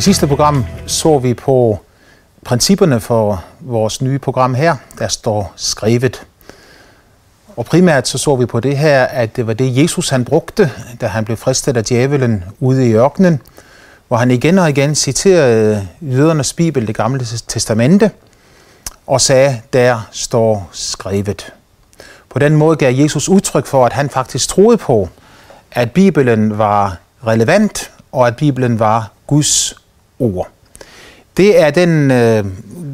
I sidste program så vi på principperne for vores nye program her, der står skrevet. Og primært så så vi på det her, at det var det Jesus han brugte, da han blev fristet af djævelen ude i ørkenen, hvor han igen og igen citerede jødernes bibel, det gamle testamente, og sagde, der står skrevet. På den måde gav Jesus udtryk for, at han faktisk troede på, at Bibelen var relevant, og at Bibelen var Guds ord. Det er den øh,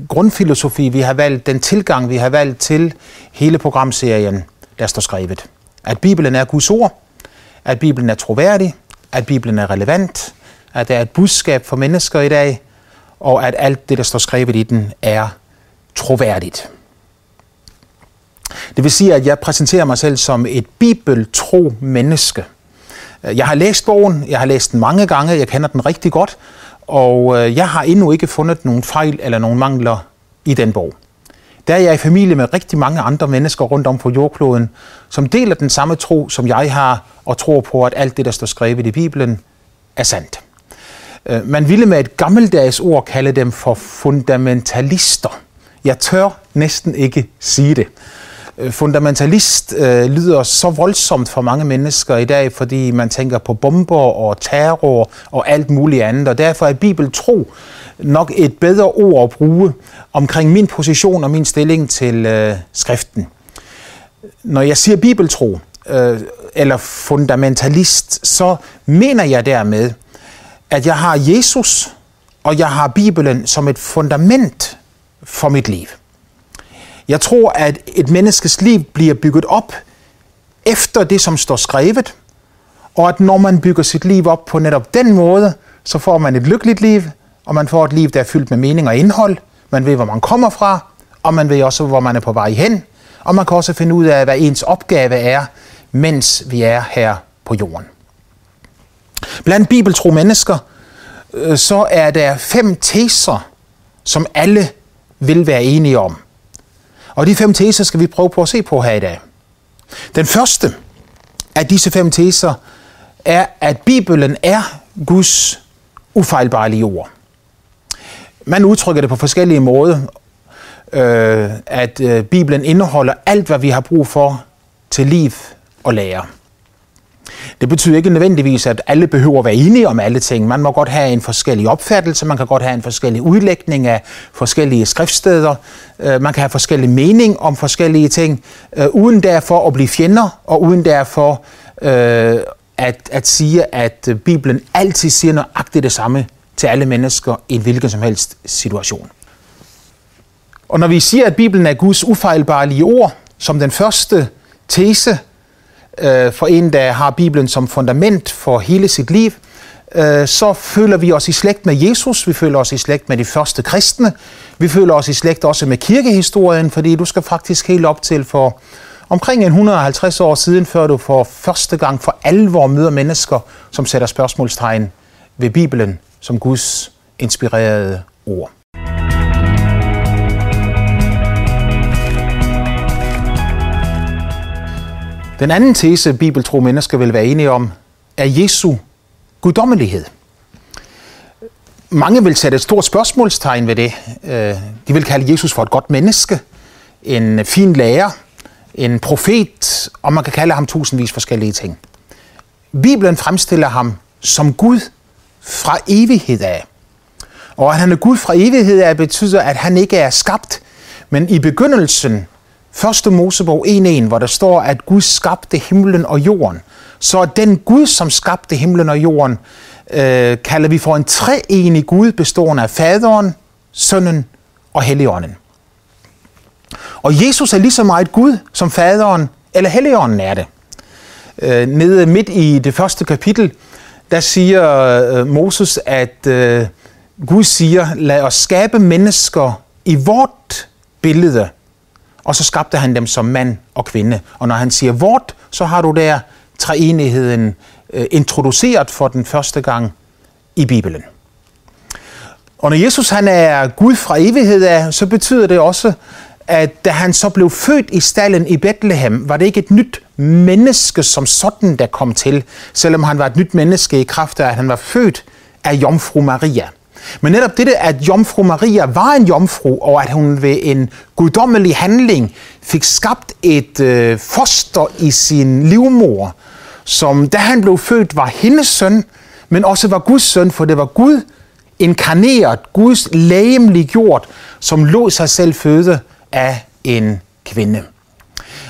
grundfilosofi, vi har valgt, den tilgang, vi har valgt til hele programserien, der står skrevet. At Bibelen er Guds ord, at Bibelen er troværdig, at Bibelen er relevant, at der er et budskab for mennesker i dag, og at alt det, der står skrevet i den, er troværdigt. Det vil sige, at jeg præsenterer mig selv som et bibeltro menneske. Jeg har læst bogen, jeg har læst den mange gange, jeg kender den rigtig godt, og øh, jeg har endnu ikke fundet nogen fejl eller nogen mangler i den bog. Der er jeg i familie med rigtig mange andre mennesker rundt om på jordkloden, som deler den samme tro, som jeg har, og tror på, at alt det, der står skrevet i Bibelen, er sandt. Øh, man ville med et gammeldags ord kalde dem for fundamentalister. Jeg tør næsten ikke sige det. Øh, fundamentalist øh, lyder så voldsomt for mange mennesker i dag, fordi man tænker på bomber og terror og alt muligt andet, og derfor er bibeltro nok et bedre ord at bruge omkring min position og min stilling til øh, skriften. Når jeg siger bibeltro øh, eller fundamentalist, så mener jeg dermed, at jeg har Jesus og jeg har Bibelen som et fundament for mit liv. Jeg tror, at et menneskes liv bliver bygget op efter det, som står skrevet, og at når man bygger sit liv op på netop den måde, så får man et lykkeligt liv, og man får et liv, der er fyldt med mening og indhold. Man ved, hvor man kommer fra, og man ved også, hvor man er på vej hen. Og man kan også finde ud af, hvad ens opgave er, mens vi er her på jorden. Blandt bibeltro mennesker, øh, så er der fem teser, som alle vil være enige om. Og de fem teser skal vi prøve på at se på her i dag. Den første af disse fem teser er, at Bibelen er Guds ufejlbarlige ord. Man udtrykker det på forskellige måder, øh, at øh, Bibelen indeholder alt, hvad vi har brug for til liv og lære. Det betyder ikke nødvendigvis, at alle behøver at være enige om alle ting. Man må godt have en forskellig opfattelse, man kan godt have en forskellig udlægning af forskellige skriftsteder, øh, man kan have forskellig mening om forskellige ting, øh, uden derfor at blive fjender, og uden derfor øh, at, at sige, at Bibelen altid siger nøjagtigt det samme til alle mennesker i en hvilken som helst situation. Og når vi siger, at Bibelen er Guds ufejlbarlige ord, som den første tese, øh, for en, der har Bibelen som fundament for hele sit liv, øh, så føler vi os i slægt med Jesus, vi føler os i slægt med de første kristne, vi føler os i slægt også med kirkehistorien, fordi du skal faktisk helt op til for omkring 150 år siden, før du for første gang for alvor møder mennesker, som sætter spørgsmålstegn ved Bibelen som Guds inspirerede ord. Den anden tese, bibeltro mennesker vil være enige om, er Jesu guddommelighed. Mange vil sætte et stort spørgsmålstegn ved det. Øh, de vil kalde Jesus for et godt menneske, en fin lærer, en profet, og man kan kalde ham tusindvis forskellige ting. Bibelen fremstiller ham som Gud fra evighed af. Og at han er Gud fra evighed af betyder, at han ikke er skabt, men i begyndelsen 1. Mosebog 1.1, hvor der står, at Gud skabte himlen og jorden. Så den Gud, som skabte himlen og jorden, øh, kalder vi for en treenig Gud, bestående af faderen, sønnen og helligånden. Og Jesus er lige så meget Gud, som faderen eller helligånden er det. Øh, nede midt i det første kapitel, der siger øh, Moses, at øh, Gud siger, lad os skabe mennesker i vort billede, og så skabte han dem som mand og kvinde. Og når han siger vort, så har du der treenigheden øh, introduceret for den første gang i Bibelen. Og når Jesus han er Gud fra evighed af, så betyder det også, at da han så blev født i stallen i Bethlehem, var det ikke et nyt menneske som sådan, der kom til, selvom han var et nyt menneske i kraft af, at han var født af Jomfru Maria. Men netop det, at Jomfru Maria var en jomfru, og at hun ved en guddommelig handling fik skabt et øh, foster i sin livmor, som da han blev født var hendes søn, men også var Guds søn, for det var Gud inkarneret, Guds lægemlig gjort, som lod sig selv føde af en kvinde.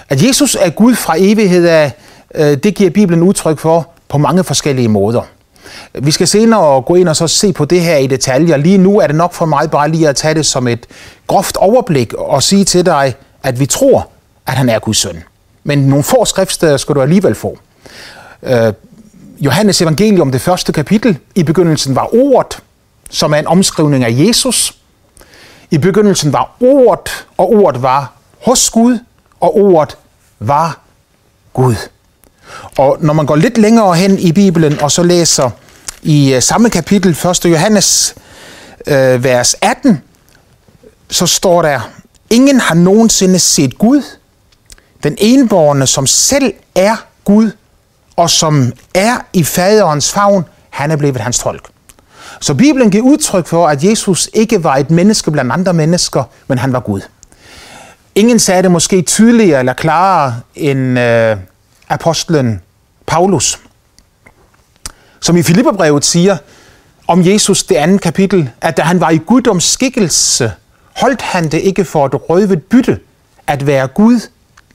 At Jesus er Gud fra evighed af, øh, det giver Bibelen udtryk for på mange forskellige måder. Vi skal senere gå ind og så se på det her i detaljer. Lige nu er det nok for mig bare lige at tage det som et groft overblik og sige til dig, at vi tror, at han er Guds søn. Men nogle få skriftsteder skal du alligevel få. Øh, Johannes evangelium, det første kapitel, i begyndelsen var ordet, som er en omskrivning af Jesus. I begyndelsen var ordet, og ordet var hos Gud, og ordet var Gud. Og når man går lidt længere hen i Bibelen, og så læser i øh, samme kapitel, 1. Johannes, øh, vers 18, så står der, Ingen har nogensinde set Gud, den enborgne, som selv er Gud, og som er i faderens favn, han er blevet hans tolk. Så Bibelen giver udtryk for, at Jesus ikke var et menneske blandt andre mennesker, men han var Gud. Ingen sagde det måske tydeligere eller klarere end øh, apostlen Paulus, som i Filipperbrevet siger om Jesus, det andet kapitel, at da han var i guddoms skikkelse, holdt han det ikke for et røvet bytte at være Gud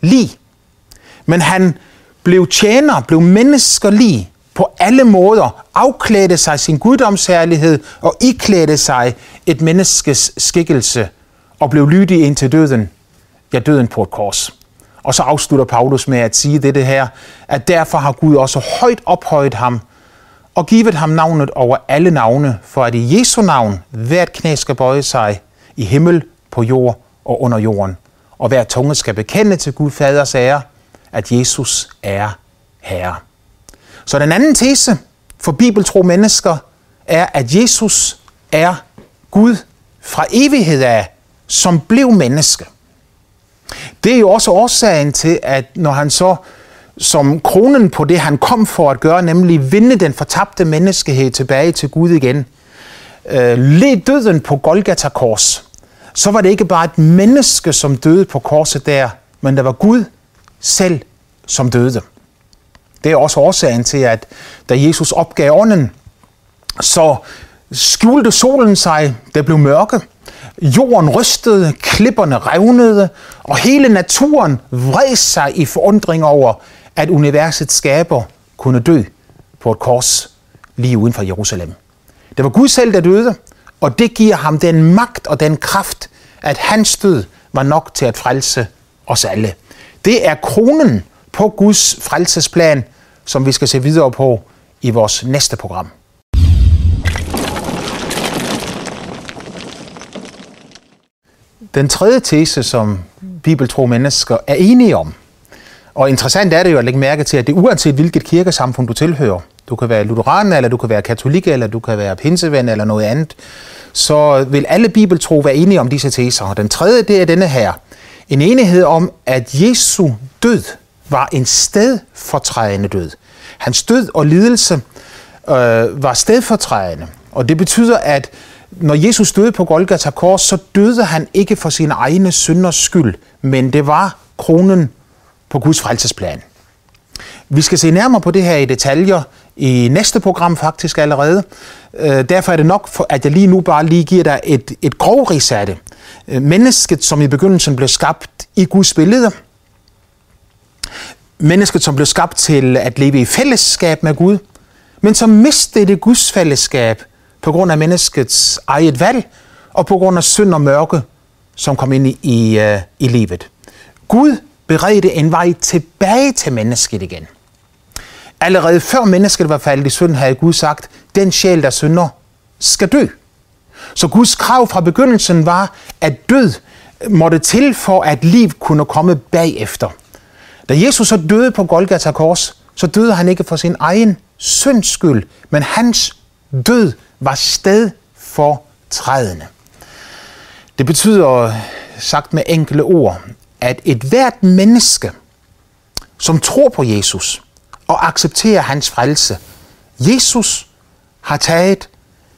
lige. Men han blev tjener, blev menneskelig på alle måder, afklædte sig sin guddomsherlighed og iklædte sig et menneskes skikkelse og blev lydig ind til døden, ja døden på et kors. Og så afslutter Paulus med at sige det her, at derfor har Gud også højt ophøjet ham og givet ham navnet over alle navne, for at i Jesu navn hvert knæ skal bøje sig i himmel, på jord og under jorden, og hver tunge skal bekende til Gud Faders ære, at Jesus er Herre. Så den anden tese for bibeltro mennesker er, at Jesus er Gud fra evighed af, som blev menneske. Det er jo også årsagen til, at når han så som kronen på det, han kom for at gøre, nemlig vinde den fortabte menneskehed tilbage til Gud igen, øh, led døden på Golgata kors, så var det ikke bare et menneske, som døde på korset der, men der var Gud selv, som døde. Det er også årsagen til, at da Jesus opgav ånden, så skjulte solen sig, det blev mørke, jorden rystede, klipperne revnede, og hele naturen vred sig i forundring over, at universets skaber kunne dø på et kors lige uden for Jerusalem. Det var Gud selv, der døde, og det giver ham den magt og den kraft, at hans død var nok til at frelse os alle. Det er kronen på Guds frelsesplan, som vi skal se videre på i vores næste program. Den tredje tese, som bibeltro mennesker er enige om, og interessant er det jo at lægge mærke til, at det uanset hvilket kirkesamfund du tilhører, du kan være lutheraner, eller du kan være katolik, eller du kan være pinseven, eller noget andet, så vil alle bibeltro være enige om disse teser. Og den tredje, det er denne her. En enighed om, at Jesu død var en stedfortrædende død. Hans død og lidelse øh, var stedfortrædende. Og det betyder, at når Jesus døde på Golgata kors, så døde han ikke for sine egne synders skyld, men det var kronen på Guds frelsesplan. Vi skal se nærmere på det her i detaljer i næste program faktisk allerede. Øh, derfor er det nok, for, at jeg lige nu bare lige giver dig et, et grovrids af det. Øh, mennesket, som i begyndelsen blev skabt i Guds billede. Mennesket, som blev skabt til at leve i fællesskab med Gud, men som mistede det Guds fællesskab på grund af menneskets eget valg og på grund af synd og mørke, som kom ind i, i, øh, i livet. Gud beredte en vej tilbage til mennesket igen. Allerede før mennesket var faldet i synd, havde Gud sagt, den sjæl, der synder, skal dø. Så Guds krav fra begyndelsen var, at død måtte til for, at liv kunne komme bagefter. Da Jesus så døde på Golgata kors, så døde han ikke for sin egen synds skyld, men hans død var sted for trædende. Det betyder, sagt med enkle ord, at et hvert menneske, som tror på Jesus og accepterer hans frelse, Jesus har taget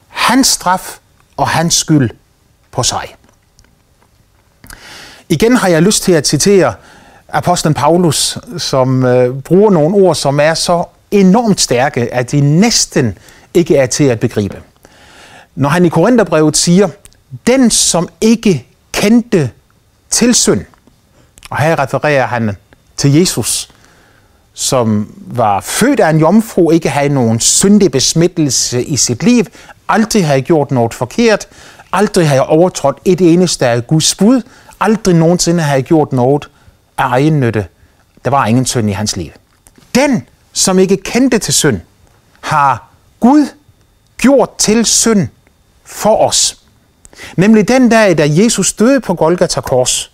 hans straf og hans skyld på sig. Igen har jeg lyst til at citere apostlen Paulus, som øh, bruger nogle ord, som er så enormt stærke, at de næsten ikke er til at begribe. Når han i Korintherbrevet siger, den som ikke kendte til synd, og her refererer han til Jesus, som var født af en jomfru, ikke havde nogen syndig besmittelse i sit liv, aldrig havde gjort noget forkert, aldrig havde overtrådt et eneste af Guds bud, aldrig nogensinde havde gjort noget af egen nytte. Der var ingen synd i hans liv. Den, som ikke kendte til synd, har Gud gjort til synd for os. Nemlig den dag, da Jesus døde på Golgata Kors,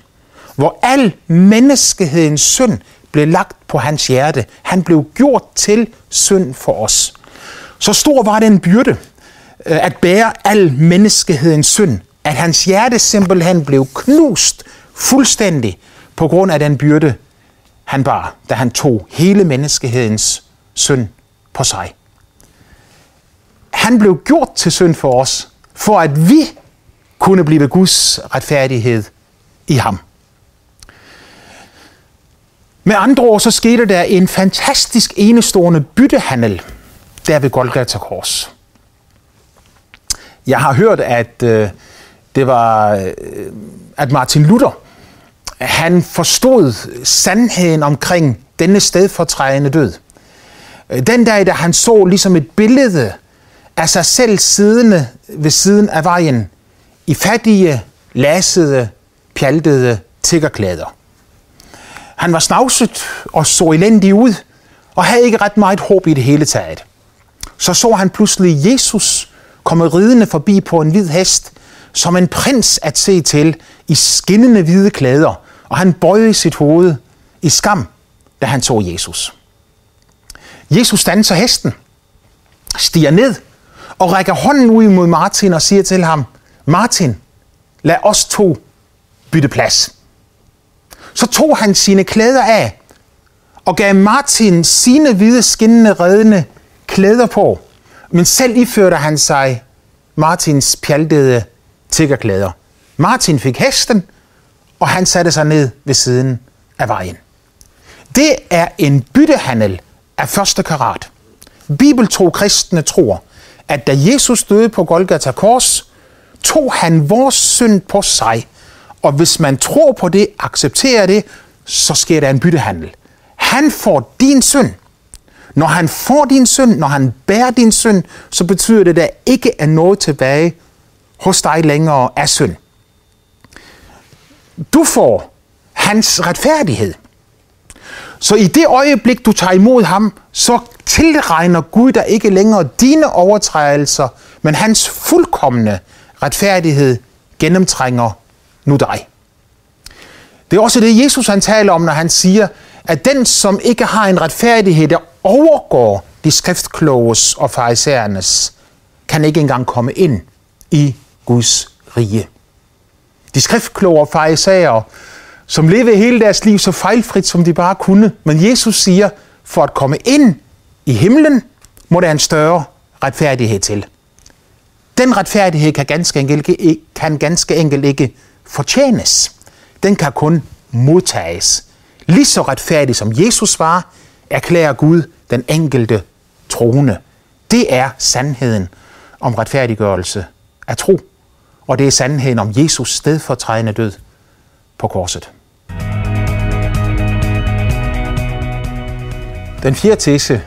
hvor al menneskehedens synd blev lagt på hans hjerte. Han blev gjort til synd for os. Så stor var den byrde øh, at bære al menneskehedens synd, at hans hjerte simpelthen blev knust fuldstændig på grund af den byrde, han bar, da han tog hele menneskehedens synd på sig. Han blev gjort til synd for os, for at vi kunne blive Guds retfærdighed i ham. Med andre ord, så skete der en fantastisk enestående byttehandel der ved Golgata Kors. Jeg har hørt, at øh, det var, øh, at Martin Luther, han forstod sandheden omkring denne stedfortrædende død. Øh, den dag, da han så ligesom et billede af sig selv siddende ved siden af vejen i fattige, lassede, pjaltede tiggerklæder. Han var snavset og så elendig ud, og havde ikke ret meget håb i det hele taget. Så så han pludselig Jesus komme ridende forbi på en hvid hest, som en prins at se til i skinnende hvide klæder, og han bøjede sit hoved i skam, da han så Jesus. Jesus standser hesten, stiger ned og rækker hånden ud mod Martin og siger til ham, Martin, lad os to bytte plads. Så tog han sine klæder af og gav Martin sine hvide skinnende reddende klæder på, men selv iførte han sig Martins pjaltede tiggerklæder. Martin fik hesten, og han satte sig ned ved siden af vejen. Det er en byttehandel af første karat. Bibeltro kristne tror, at da Jesus døde på Golgata Kors, tog han vores synd på sig – og hvis man tror på det, accepterer det, så sker der en byttehandel. Han får din synd. Når han får din synd, når han bærer din synd, så betyder det, at der ikke er noget tilbage hos dig længere af synd. Du får hans retfærdighed. Så i det øjeblik, du tager imod ham, så tilregner Gud dig ikke længere dine overtrædelser, men hans fuldkommende retfærdighed gennemtrænger nu dig. Det er også det, Jesus han taler om, når han siger, at den, som ikke har en retfærdighed, der overgår de skriftkloges og farisæernes, kan ikke engang komme ind i Guds rige. De skriftkloge og farisæer, som levede hele deres liv så fejlfrit, som de bare kunne. Men Jesus siger, for at komme ind i himlen, må der en større retfærdighed til. Den retfærdighed kan ganske enkelt, kan ganske enkelt ikke fortjenes. Den kan kun modtages. Lige så retfærdig som Jesus var, erklærer Gud den enkelte troende. Det er sandheden om retfærdiggørelse af tro. Og det er sandheden om Jesus stedfortrædende død på korset. Den fjerde tese,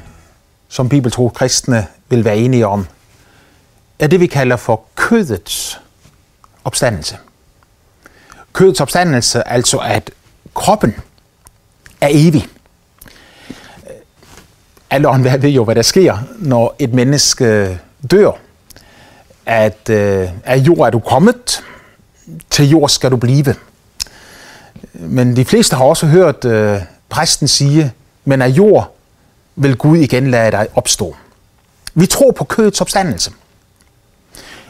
som bibeltro kristne vil være enige om, er det, vi kalder for kødets opstandelse kødets opstandelse, altså at kroppen er evig. Alle åndvær ved jo, hvad der sker, når et menneske dør. At øh, af jord er du kommet, til jord skal du blive. Men de fleste har også hørt øh, præsten sige, men af jord vil Gud igen lade dig opstå. Vi tror på kødets opstandelse.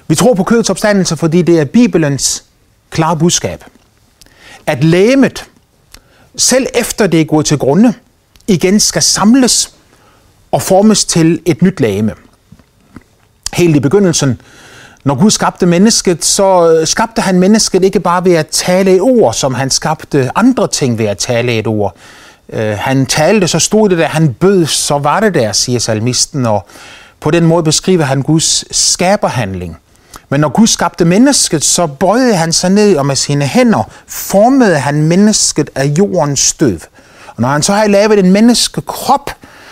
Vi tror på kødets opstandelse, fordi det er Bibelens klare budskab at lægemet, selv efter det er gået til grunde, igen skal samles og formes til et nyt lægeme. Helt i begyndelsen, Når Gud skabte mennesket, så øh, skabte han mennesket ikke bare ved at tale et ord, som han skabte andre ting ved at tale et ord. Øh, han talte, så stod det der, han bød, så var det der, siger salmisten, og på den måde beskriver han Guds skaberhandling. Men når Gud skabte mennesket, så bøjede han sig ned, og med sine hænder formede han mennesket af jordens støv. Og når han så havde lavet en menneskekrop,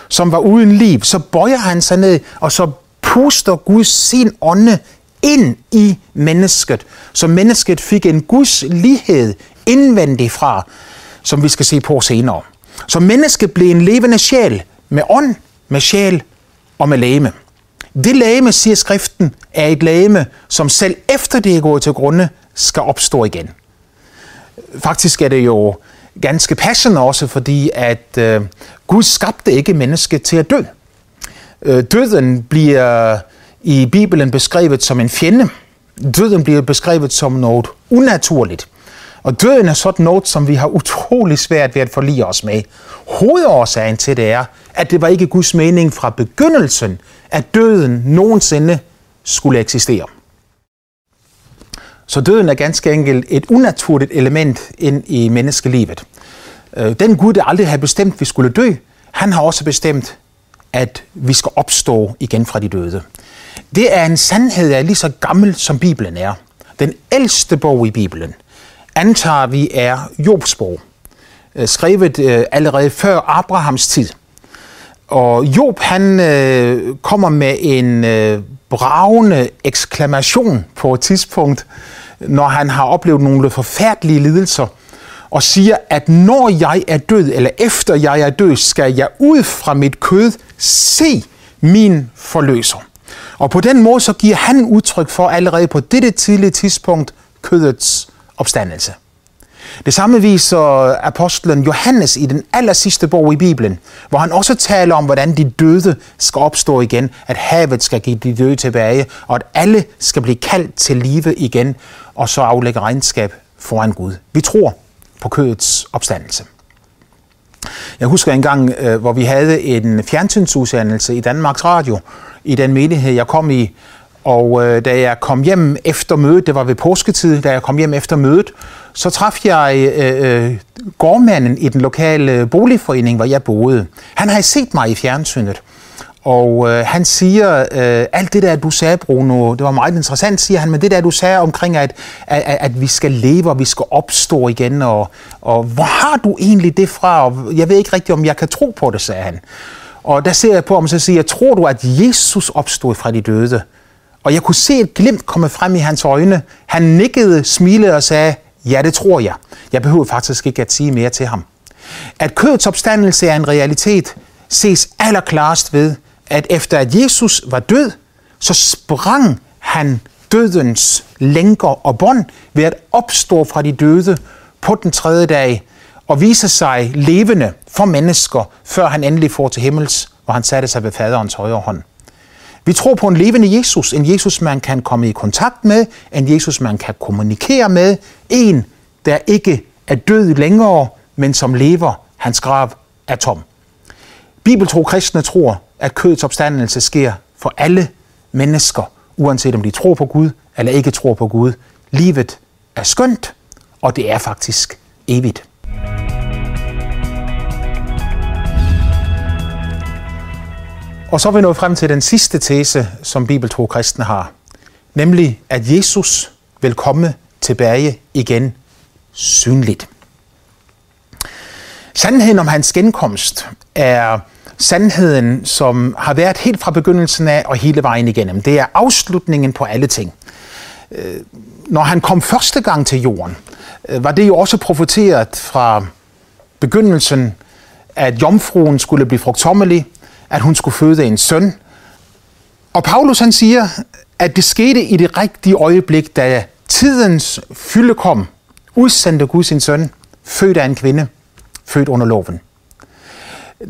som var uden liv, så bøjer han sig ned, og så puster Gud sin ånde ind i mennesket, så mennesket fik en Guds lighed indvendig fra, som vi skal se på senere. Så mennesket blev en levende sjæl med ånd, med sjæl og med læme. Det læme, siger skriften, er et læme, som selv efter det er gået til grunde, skal opstå igen. Faktisk er det jo ganske passende også, fordi at øh, Gud skabte ikke mennesket til at dø. Øh, døden bliver i Bibelen beskrevet som en fjende. Døden bliver beskrevet som noget unaturligt. Og døden er sådan noget, som vi har utrolig svært ved at forlige os med. Hovedårsagen til det er, at det var ikke Guds mening fra begyndelsen, at døden nogensinde skulle eksistere. Så døden er ganske enkelt et unaturligt element ind i menneskelivet. Øh, den Gud, der aldrig har bestemt, at vi skulle dø, han har også bestemt, at vi skal opstå igen fra de døde. Det er en sandhed, der er lige så gammel som Bibelen er. Den ældste bog i Bibelen antager vi er Jobsbog, øh, skrevet øh, allerede før Abrahams tid. Og Job han øh, kommer med en øh, bravende eksklamation på et tidspunkt, når han har oplevet nogle forfærdelige lidelser, og siger, at når jeg er død, eller efter jeg er død, skal jeg ud fra mit kød se min forløser. Og på den måde så giver han udtryk for allerede på dette tidlige tidspunkt kødets opstandelse. Det samme viser apostlen Johannes i den aller sidste bog i Bibelen, hvor han også taler om, hvordan de døde skal opstå igen, at havet skal give de døde tilbage, og at alle skal blive kaldt til live igen, og så aflægge regnskab foran Gud. Vi tror på kødets opstandelse. Jeg husker en gang, øh, hvor vi havde en fjernsynsudsendelse i Danmarks Radio, i den menighed, jeg kom i, og øh, da jeg kom hjem efter mødet, det var ved påsketid, da jeg kom hjem efter mødet, så traf jeg øh, øh, gårdmanden i den lokale boligforening, hvor jeg boede. Han havde set mig i fjernsynet, og øh, han siger, øh, alt det der, du sagde, Bruno, det var meget interessant, siger han, men det der, du sagde omkring, at, at, at vi skal leve, og vi skal opstå igen, og, og hvor har du egentlig det fra? Og jeg ved ikke rigtigt, om jeg kan tro på det, sagde han. Og der ser jeg på ham, og så siger jeg, tror du, at Jesus opstod fra de døde? Og jeg kunne se et glimt komme frem i hans øjne. Han nikkede, smilede og sagde, ja, det tror jeg. Jeg behøver faktisk ikke at sige mere til ham. At kødets opstandelse er en realitet, ses allerklarest ved, at efter at Jesus var død, så sprang han dødens lænker og bånd ved at opstå fra de døde på den tredje dag og vise sig levende for mennesker, før han endelig får til himmels, hvor han satte sig ved faderens højre hånd. Vi tror på en levende Jesus, en Jesus, man kan komme i kontakt med, en Jesus, man kan kommunikere med, en, der ikke er død længere, men som lever, hans grav er tom. Bibeltro kristne tror, at kødets opstandelse sker for alle mennesker, uanset om de tror på Gud eller ikke tror på Gud. Livet er skønt, og det er faktisk evigt. Og så er vi nået frem til den sidste tese, som bibeltro kristne har, nemlig at Jesus vil komme tilbage igen synligt. Sandheden om hans genkomst er sandheden, som har været helt fra begyndelsen af og hele vejen igennem. Det er afslutningen på alle ting. Øh, når han kom første gang til jorden, øh, var det jo også profeteret fra begyndelsen, at jomfruen skulle blive frugtommelig, at hun skulle føde en søn. Og Paulus han siger, at det skete i det rigtige øjeblik, da tidens fylde kom, udsendte Gud sin søn, født af en kvinde, født under loven.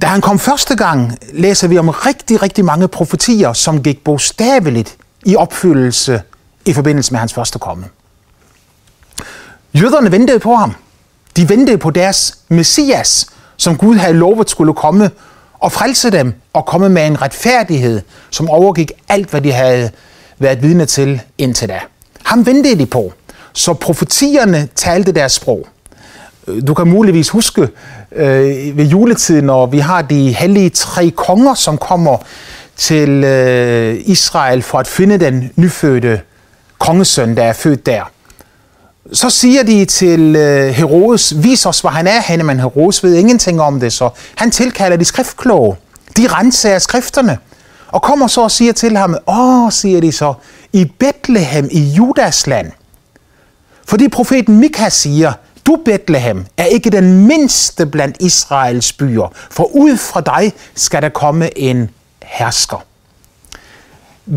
Da han kom første gang, læser vi om rigtig, rigtig mange profetier, som gik bogstaveligt i opfyldelse i forbindelse med hans første komme. Jøderne ventede på ham. De ventede på deres messias, som Gud havde lovet skulle komme og frelse dem og komme med en retfærdighed, som overgik alt, hvad de havde været vidne til indtil da. Ham ventede de på, så profetierne talte deres sprog. Du kan muligvis huske øh, ved juletiden, når vi har de hellige tre konger, som kommer til øh, Israel for at finde den nyfødte kongesøn, der er født der. Så siger de til øh, Herodes, vis os, hvor han er henne, men Herodes ved ingenting om det, så han tilkalder de skriftkloge. De renser skrifterne, og kommer så og siger til ham, åh, siger de så, i Bethlehem i Judas land. Fordi profeten Mika siger, du Bethlehem er ikke den mindste blandt Israels byer, for ud fra dig skal der komme en hersker.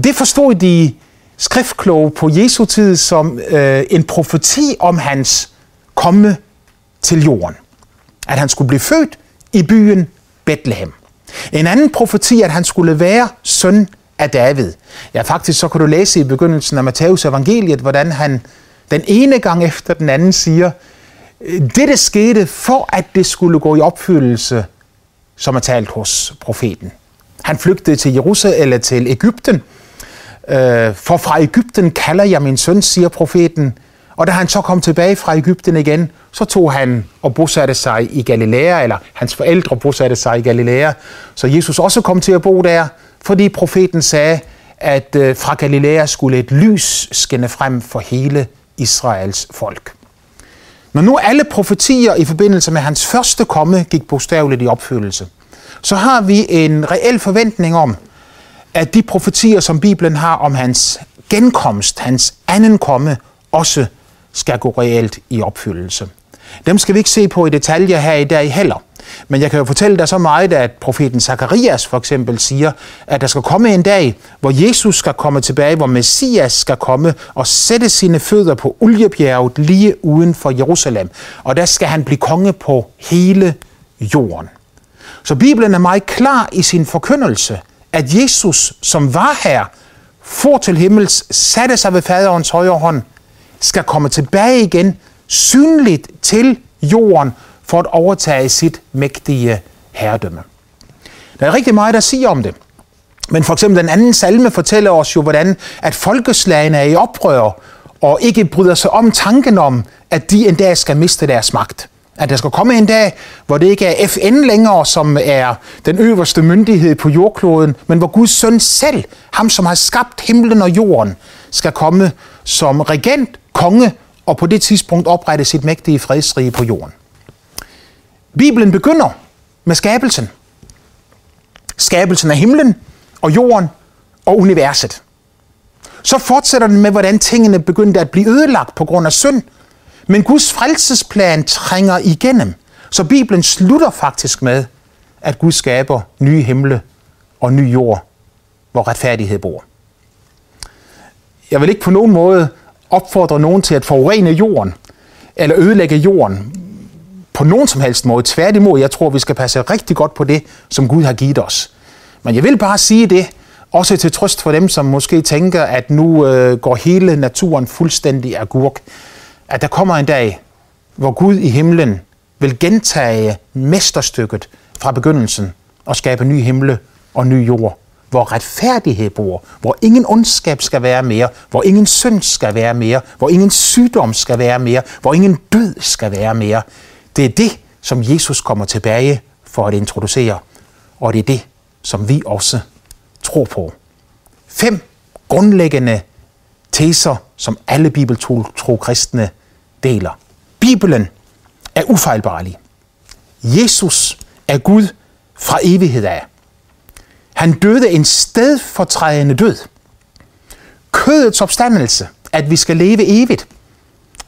Det forstod de skriftkloge på Jesu tid som øh, en profeti om hans komme til jorden. At han skulle blive født i byen Bethlehem. En anden profeti, at han skulle være søn af David. Ja, faktisk så kan du læse i begyndelsen af Matthæus evangeliet, hvordan han den ene gang efter den anden siger, dette skete for, at det skulle gå i opfyldelse, som er talt hos profeten. Han flygtede til Jerusalem eller til Ægypten, øh, for fra Ægypten kalder jeg min søn, siger profeten. Og da han så kom tilbage fra Ægypten igen, så tog han og bosatte sig i Galilea, eller hans forældre bosatte sig i Galilea. Så Jesus også kom til at bo der, fordi profeten sagde, at øh, fra Galilea skulle et lys skinne frem for hele Israels folk. Når nu alle profetier i forbindelse med hans første komme gik bogstaveligt i opfyldelse, så har vi en reel forventning om, at de profetier, som Bibelen har om hans genkomst, hans anden komme, også skal gå reelt i opfyldelse. Dem skal vi ikke se på i detaljer her i dag heller. Men jeg kan jo fortælle dig så meget, at profeten Zakarias for eksempel siger, at der skal komme en dag, hvor Jesus skal komme tilbage, hvor Messias skal komme og sætte sine fødder på oliebjerget lige uden for Jerusalem. Og der skal han blive konge på hele jorden. Så Bibelen er meget klar i sin forkyndelse, at Jesus, som var her, for til himmels, satte sig ved faderens højre hånd, skal komme tilbage igen, synligt til jorden, for at overtage sit mægtige herredømme. Der er rigtig meget, der siger om det. Men for eksempel den anden salme fortæller os jo, hvordan at folkeslagene er i oprør og ikke bryder sig om tanken om, at de en dag skal miste deres magt. At der skal komme en dag, hvor det ikke er FN længere, som er den øverste myndighed på jordkloden, men hvor Guds søn selv, ham som har skabt himlen og jorden, skal komme som regent, konge og på det tidspunkt oprette sit mægtige fredsrige på jorden. Bibelen begynder med skabelsen. Skabelsen af himlen og jorden og universet. Så fortsætter den med, hvordan tingene begyndte at blive ødelagt på grund af synd. Men Guds frelsesplan trænger igennem. Så Bibelen slutter faktisk med, at Gud skaber nye himle og ny jord, hvor retfærdighed bor. Jeg vil ikke på nogen måde opfordre nogen til at forurene jorden, eller ødelægge jorden, på nogen som helst måde. Tværtimod, jeg tror, vi skal passe rigtig godt på det, som Gud har givet os. Men jeg vil bare sige det, også til trøst for dem, som måske tænker, at nu øh, går hele naturen fuldstændig agurk. gurk. At der kommer en dag, hvor Gud i himlen vil gentage mesterstykket fra begyndelsen og skabe ny himle og ny jord, hvor retfærdighed bor, hvor ingen ondskab skal være mere, hvor ingen synd skal være mere, hvor ingen sygdom skal være mere, hvor ingen død skal være mere. Det er det, som Jesus kommer tilbage for at introducere, og det er det, som vi også tror på. Fem grundlæggende teser, som alle bibeltro kristne deler. Bibelen er ufejlbarlig. Jesus er Gud fra evighed af. Han døde en stedfortrædende død. Kødets opstandelse, at vi skal leve evigt.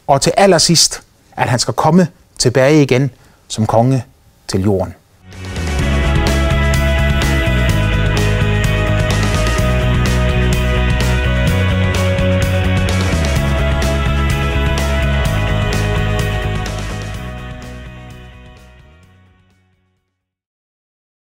Og til allersidst, at han skal komme tilbage igen som konge til jorden.